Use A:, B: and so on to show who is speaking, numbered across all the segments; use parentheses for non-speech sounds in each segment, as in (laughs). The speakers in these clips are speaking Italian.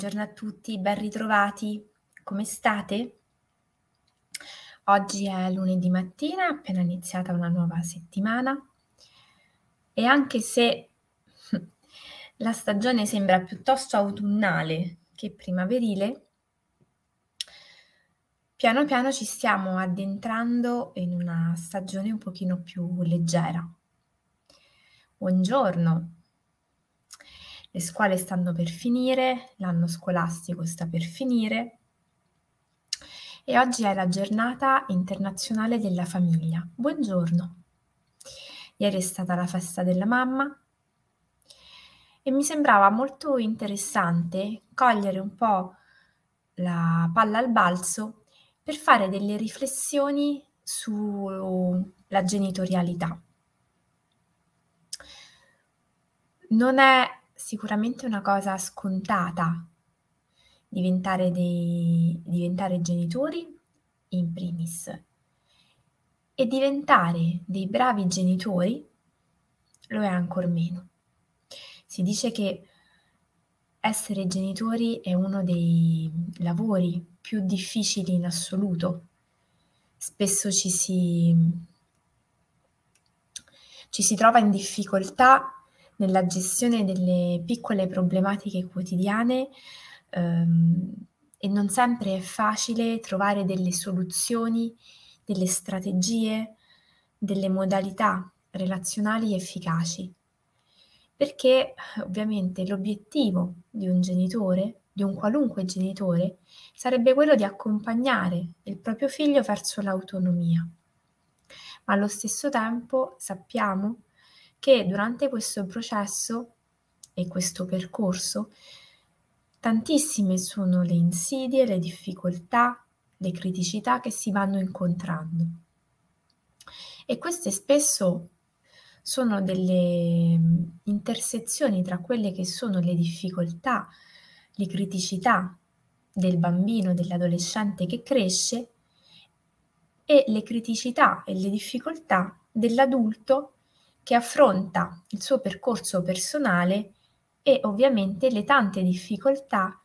A: Buongiorno a tutti, ben ritrovati. Come state? Oggi è lunedì mattina, appena iniziata una nuova settimana e anche se (laughs) la stagione sembra piuttosto autunnale che primaverile, piano piano ci stiamo addentrando in una stagione un pochino più leggera. Buongiorno, le scuole stanno per finire, l'anno scolastico sta per finire e oggi è la giornata internazionale della famiglia. Buongiorno. Ieri è stata la festa della mamma e mi sembrava molto interessante cogliere un po' la palla al balzo per fare delle riflessioni sulla genitorialità. Non è sicuramente una cosa scontata diventare, dei, diventare genitori in primis e diventare dei bravi genitori lo è ancora meno. Si dice che essere genitori è uno dei lavori più difficili in assoluto. Spesso ci si, ci si trova in difficoltà nella gestione delle piccole problematiche quotidiane ehm, e non sempre è facile trovare delle soluzioni, delle strategie, delle modalità relazionali efficaci. Perché ovviamente l'obiettivo di un genitore, di un qualunque genitore, sarebbe quello di accompagnare il proprio figlio verso l'autonomia. Ma allo stesso tempo sappiamo che durante questo processo e questo percorso tantissime sono le insidie, le difficoltà, le criticità che si vanno incontrando. E queste spesso sono delle intersezioni tra quelle che sono le difficoltà, le criticità del bambino, dell'adolescente che cresce e le criticità e le difficoltà dell'adulto che affronta il suo percorso personale e ovviamente le tante difficoltà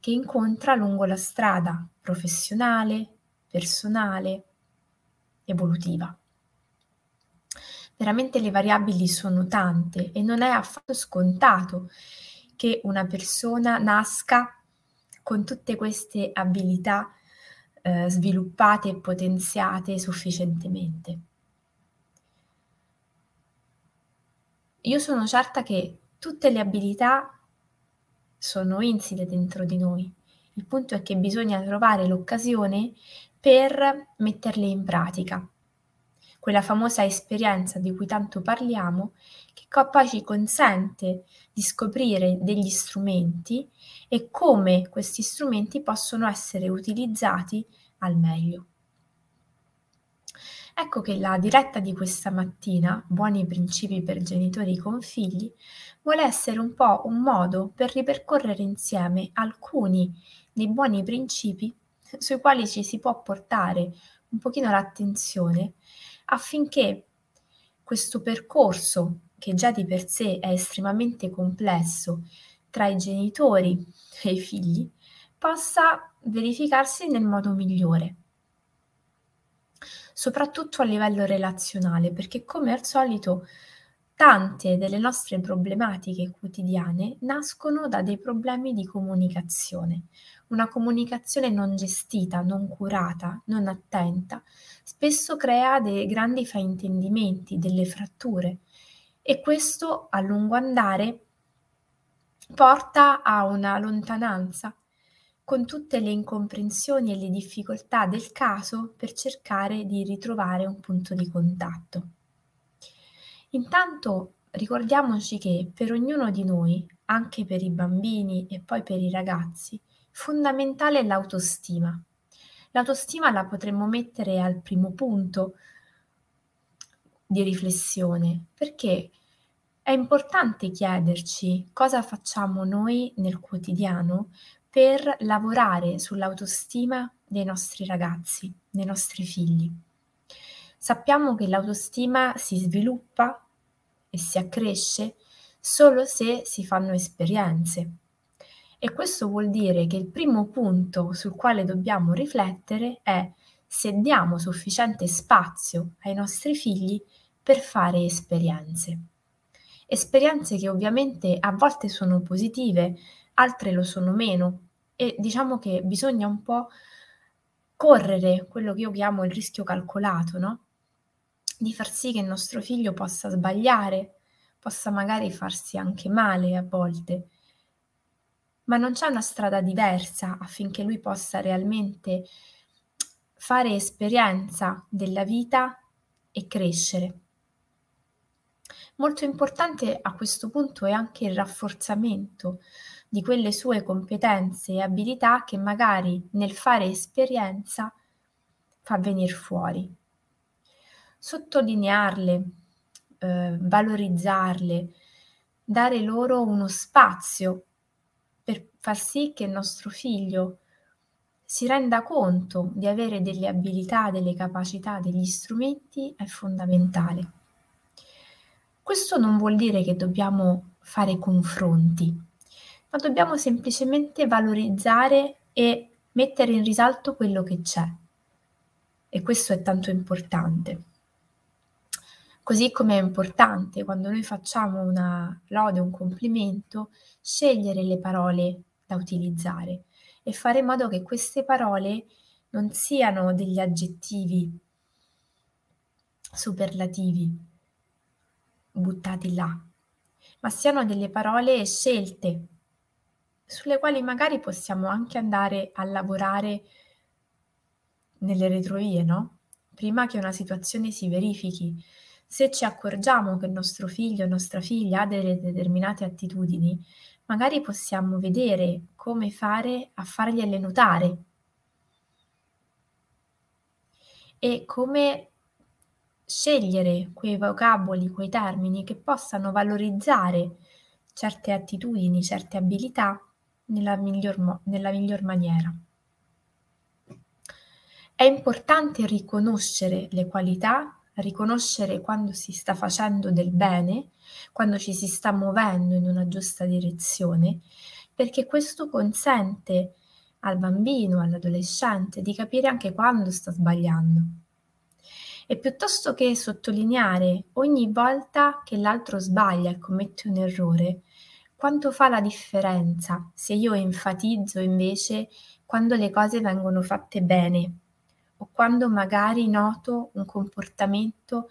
A: che incontra lungo la strada professionale, personale, evolutiva. Veramente le variabili sono tante e non è affatto scontato che una persona nasca con tutte queste abilità eh, sviluppate e potenziate sufficientemente. Io sono certa che tutte le abilità sono inside dentro di noi. Il punto è che bisogna trovare l'occasione per metterle in pratica. Quella famosa esperienza di cui tanto parliamo, che poi ci consente di scoprire degli strumenti e come questi strumenti possono essere utilizzati al meglio. Ecco che la diretta di questa mattina, Buoni principi per genitori con figli, vuole essere un po' un modo per ripercorrere insieme alcuni dei buoni principi sui quali ci si può portare un pochino l'attenzione affinché questo percorso, che già di per sé è estremamente complesso tra i genitori e i figli, possa verificarsi nel modo migliore soprattutto a livello relazionale, perché come al solito tante delle nostre problematiche quotidiane nascono da dei problemi di comunicazione. Una comunicazione non gestita, non curata, non attenta, spesso crea dei grandi fraintendimenti, delle fratture e questo a lungo andare porta a una lontananza con tutte le incomprensioni e le difficoltà del caso per cercare di ritrovare un punto di contatto. Intanto ricordiamoci che per ognuno di noi, anche per i bambini e poi per i ragazzi, fondamentale è l'autostima. L'autostima la potremmo mettere al primo punto di riflessione perché è importante chiederci cosa facciamo noi nel quotidiano per lavorare sull'autostima dei nostri ragazzi, dei nostri figli. Sappiamo che l'autostima si sviluppa e si accresce solo se si fanno esperienze E questo vuol dire che il primo punto sul quale dobbiamo riflettere è se diamo sufficiente spazio ai nostri figli per fare esperienze. Esperienze che ovviamente a volte sono positive, altre lo sono meno e diciamo che bisogna un po' correre quello che io chiamo il rischio calcolato, no? Di far sì che il nostro figlio possa sbagliare, possa magari farsi anche male a volte, ma non c'è una strada diversa affinché lui possa realmente fare esperienza della vita e crescere. Molto importante a questo punto è anche il rafforzamento di quelle sue competenze e abilità che magari nel fare esperienza fa venire fuori. Sottolinearle, eh, valorizzarle, dare loro uno spazio per far sì che il nostro figlio si renda conto di avere delle abilità, delle capacità, degli strumenti è fondamentale. Questo non vuol dire che dobbiamo fare confronti, ma dobbiamo semplicemente valorizzare e mettere in risalto quello che c'è. E questo è tanto importante. Così come è importante quando noi facciamo una lode, un complimento, scegliere le parole da utilizzare e fare in modo che queste parole non siano degli aggettivi superlativi buttati là, ma siano delle parole scelte sulle quali magari possiamo anche andare a lavorare nelle retrovie, no? Prima che una situazione si verifichi. Se ci accorgiamo che il nostro figlio o nostra figlia ha delle determinate attitudini, magari possiamo vedere come fare a fargliele notare e come scegliere quei vocaboli, quei termini che possano valorizzare certe attitudini, certe abilità nella miglior, nella miglior maniera. È importante riconoscere le qualità, riconoscere quando si sta facendo del bene, quando ci si sta muovendo in una giusta direzione, perché questo consente al bambino, all'adolescente di capire anche quando sta sbagliando. E piuttosto che sottolineare ogni volta che l'altro sbaglia e commette un errore, quanto fa la differenza se io enfatizzo invece quando le cose vengono fatte bene o quando magari noto un comportamento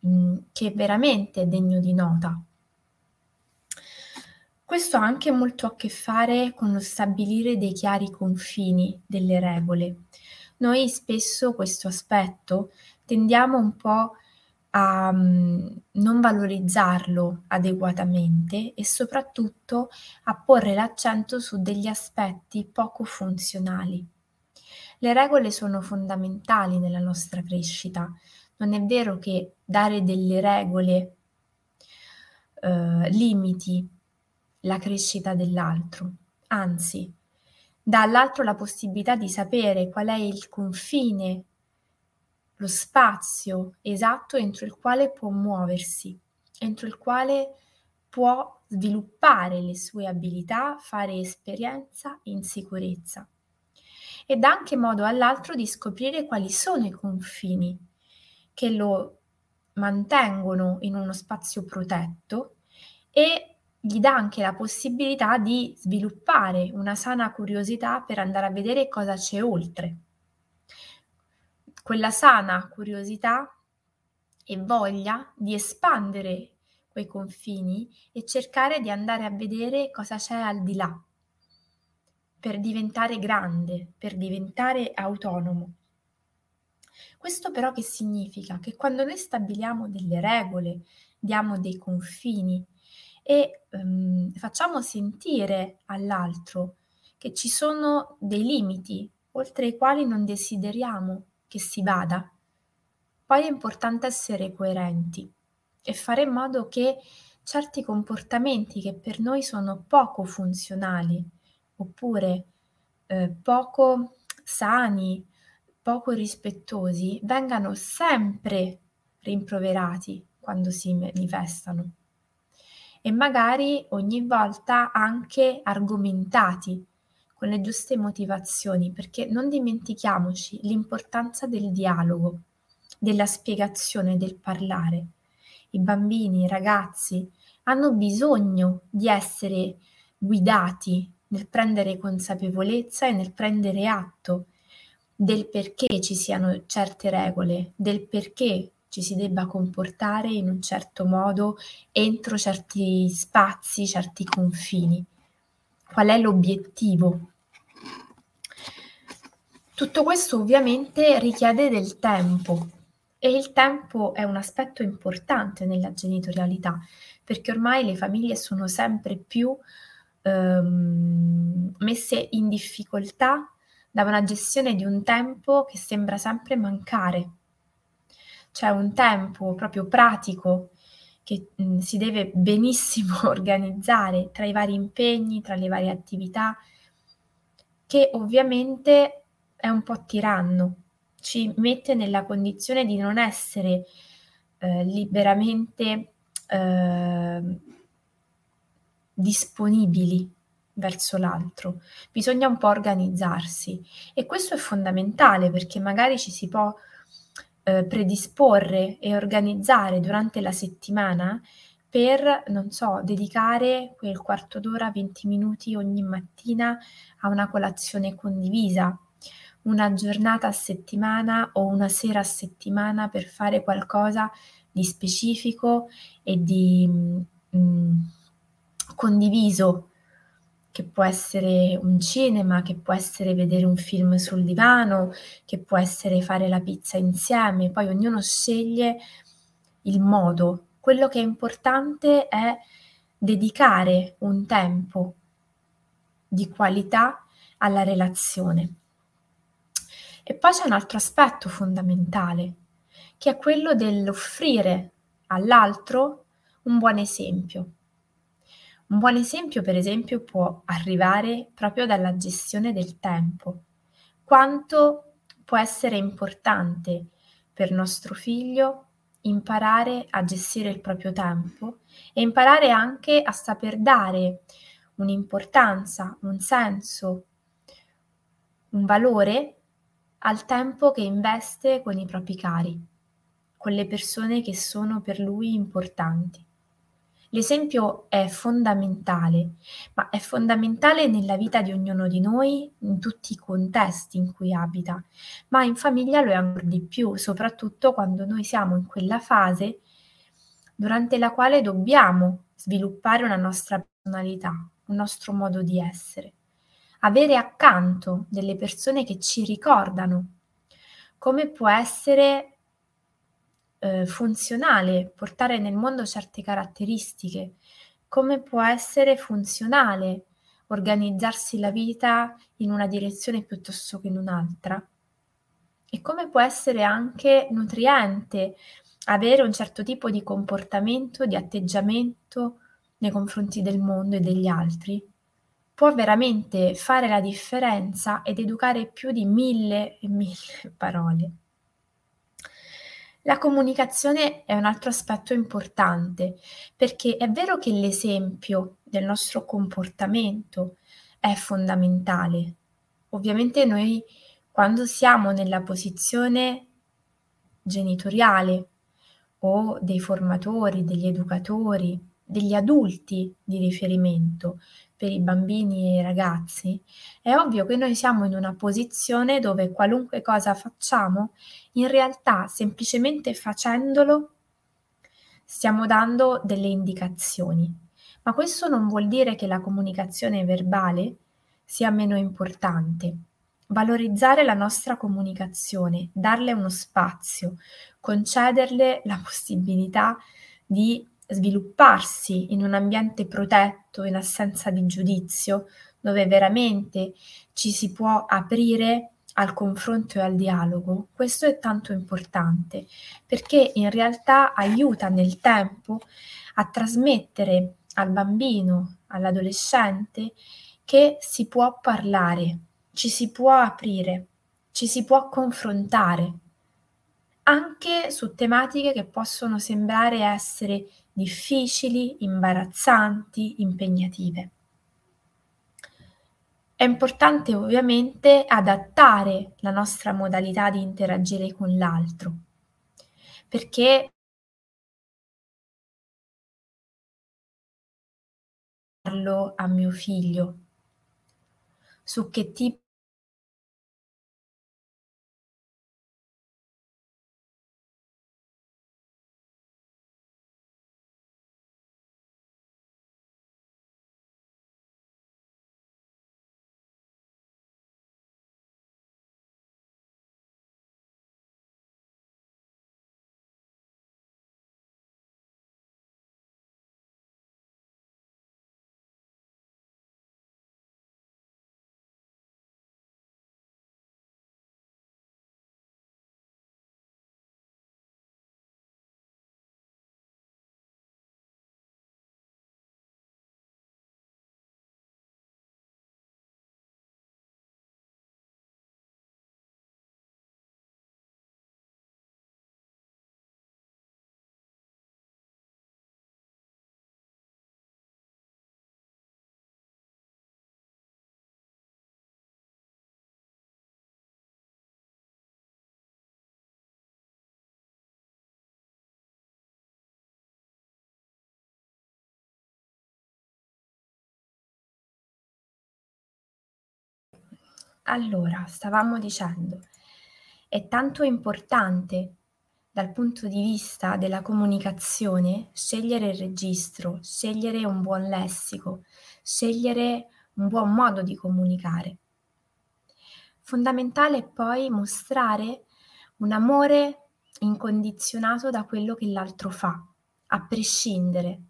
A: mh, che veramente è degno di nota. Questo ha anche molto a che fare con lo stabilire dei chiari confini delle regole. Noi spesso questo aspetto tendiamo un po' a um, non valorizzarlo adeguatamente e soprattutto a porre l'accento su degli aspetti poco funzionali. Le regole sono fondamentali nella nostra crescita. Non è vero che dare delle regole eh, limiti la crescita dell'altro, anzi, dà all'altro la possibilità di sapere qual è il confine lo spazio esatto entro il quale può muoversi, entro il quale può sviluppare le sue abilità, fare esperienza in sicurezza. E dà anche modo all'altro di scoprire quali sono i confini che lo mantengono in uno spazio protetto e gli dà anche la possibilità di sviluppare una sana curiosità per andare a vedere cosa c'è oltre quella sana curiosità e voglia di espandere quei confini e cercare di andare a vedere cosa c'è al di là, per diventare grande, per diventare autonomo. Questo però che significa? Che quando noi stabiliamo delle regole, diamo dei confini e um, facciamo sentire all'altro che ci sono dei limiti oltre i quali non desideriamo che si vada. Poi è importante essere coerenti e fare in modo che certi comportamenti che per noi sono poco funzionali oppure eh, poco sani, poco rispettosi, vengano sempre rimproverati quando si manifestano. e magari ogni volta anche argomentati con le giuste motivazioni, perché non dimentichiamoci l'importanza del dialogo, della spiegazione, del parlare. I bambini, i ragazzi hanno bisogno di essere guidati nel prendere consapevolezza e nel prendere atto del perché ci siano certe regole, del perché ci si debba comportare in un certo modo entro certi spazi, certi confini. Qual è l'obiettivo? Tutto questo ovviamente richiede del tempo e il tempo è un aspetto importante nella genitorialità perché ormai le famiglie sono sempre più ehm, messe in difficoltà da una gestione di un tempo che sembra sempre mancare. C'è un tempo proprio pratico che mh, mm, si deve benissimo (laughs) organizzare tra i vari impegni, tra le varie attività, che ovviamente è un po' tiranno, ci mette nella condizione di non essere eh, liberamente eh, disponibili verso l'altro, bisogna un po' organizzarsi. E questo è fondamentale perché magari ci si può eh, predisporre e organizzare durante la settimana per, non so, dedicare quel quarto d'ora, 20 minuti ogni mattina a una colazione condivisa, una giornata a settimana o una sera a settimana per fare qualcosa di specifico e di mh, mm, condiviso che può essere un cinema, che può essere vedere un film sul divano, che può essere fare la pizza insieme, poi ognuno sceglie il modo. Quello che è importante è dedicare un tempo di qualità alla relazione. E poi c'è un altro aspetto fondamentale, che è quello dell'offrire all'altro un buon esempio. Un buon esempio, per esempio, può arrivare proprio dalla gestione del tempo. Quanto può essere importante per nostro figlio imparare a gestire il proprio tempo e imparare anche a saper dare un'importanza, un senso, un valore al tempo che investe con i propri cari, con le persone che sono per lui importanti. L'esempio è fondamentale, ma è fondamentale nella vita di ognuno di noi, in tutti i contesti in cui abita, ma in famiglia lo è ancora di più, soprattutto quando noi siamo in quella fase durante la quale dobbiamo sviluppare una nostra personalità, un nostro modo di essere. Avere accanto delle persone che ci ricordano come può essere eh, funzionale portare nel mondo certe caratteristiche, come può essere funzionale organizzarsi la vita in una direzione piuttosto che in un'altra e come può essere anche nutriente avere un certo tipo di comportamento, di atteggiamento nei confronti del mondo e degli altri. Può veramente fare la differenza ed educare più di mille e mille (laughs) parole. La comunicazione è un altro aspetto importante, perché è vero che l'esempio del nostro comportamento è fondamentale. Ovviamente noi quando siamo nella posizione genitoriale o dei formatori, degli educatori, degli adulti di riferimento per i bambini e i ragazzi, è ovvio che noi siamo in una posizione dove qualunque cosa facciamo, in realtà semplicemente facendolo stiamo dando delle indicazioni. Ma questo non vuol dire che la comunicazione verbale sia meno importante. Valorizzare la nostra comunicazione, darle uno spazio, concederle la possibilità di svilupparsi in un ambiente protetto, in assenza di giudizio, dove veramente ci si può aprire al confronto e al dialogo, questo è tanto importante perché in realtà aiuta nel tempo a trasmettere al bambino, all'adolescente, che si può parlare, ci si può aprire, ci si può confrontare anche su tematiche che possono sembrare essere difficili, imbarazzanti, impegnative. È importante ovviamente adattare la nostra modalità di interagire con l'altro, perché parlo a mio figlio, su che tipo Allora, stavamo dicendo, è tanto importante dal punto di vista della comunicazione scegliere il registro, scegliere un buon lessico, scegliere un buon modo di comunicare. Fondamentale è poi mostrare un amore incondizionato da quello che l'altro fa, a prescindere,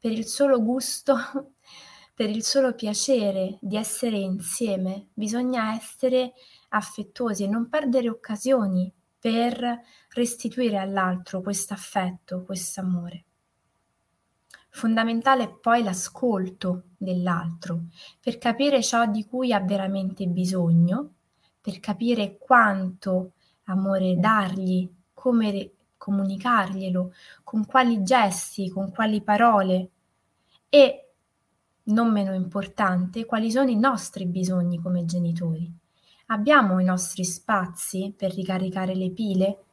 A: per il solo gusto per il solo piacere di essere insieme, bisogna essere affettuosi e non perdere occasioni per restituire all'altro questo affetto, questo amore. Fondamentale è poi l'ascolto dell'altro per capire ciò di cui ha veramente bisogno, per capire quanto amore dargli, come comunicarglielo, con quali gesti, con quali parole e non meno importante, quali sono i nostri bisogni come genitori. Abbiamo i nostri spazi per ricaricare le pile?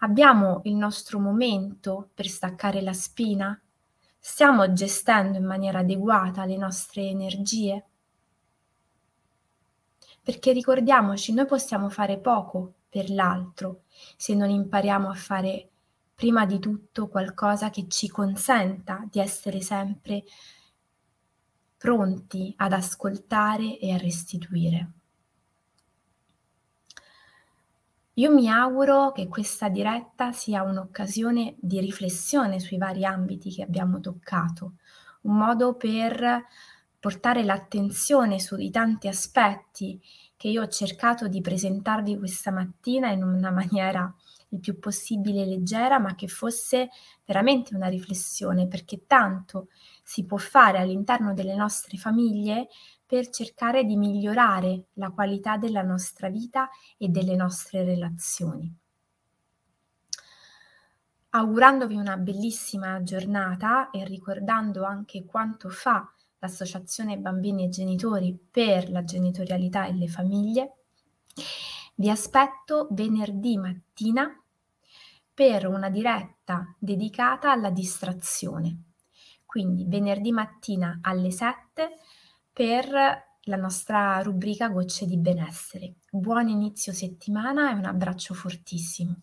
A: Abbiamo il nostro momento per staccare la spina? Stiamo gestendo in maniera adeguata le nostre energie? Perché ricordiamoci, noi possiamo fare poco per l'altro se non impariamo a fare prima di tutto qualcosa che ci consenta di essere sempre pronti ad ascoltare e a restituire. Io mi auguro che questa diretta sia un'occasione di riflessione sui vari ambiti che abbiamo toccato, un modo per portare l'attenzione sui tanti aspetti che io ho cercato di presentarvi questa mattina in una maniera il più possibile leggera, ma che fosse veramente una riflessione, perché tanto si può fare all'interno delle nostre famiglie per cercare di migliorare la qualità della nostra vita e delle nostre relazioni. Augurandovi una bellissima giornata e ricordando anche quanto fa l'Associazione Bambini e Genitori per la genitorialità e le famiglie, vi aspetto venerdì mattina per una diretta dedicata alla distrazione. Quindi venerdì mattina alle 7 per la nostra rubrica Gocce di benessere. Buon inizio settimana e un abbraccio fortissimo.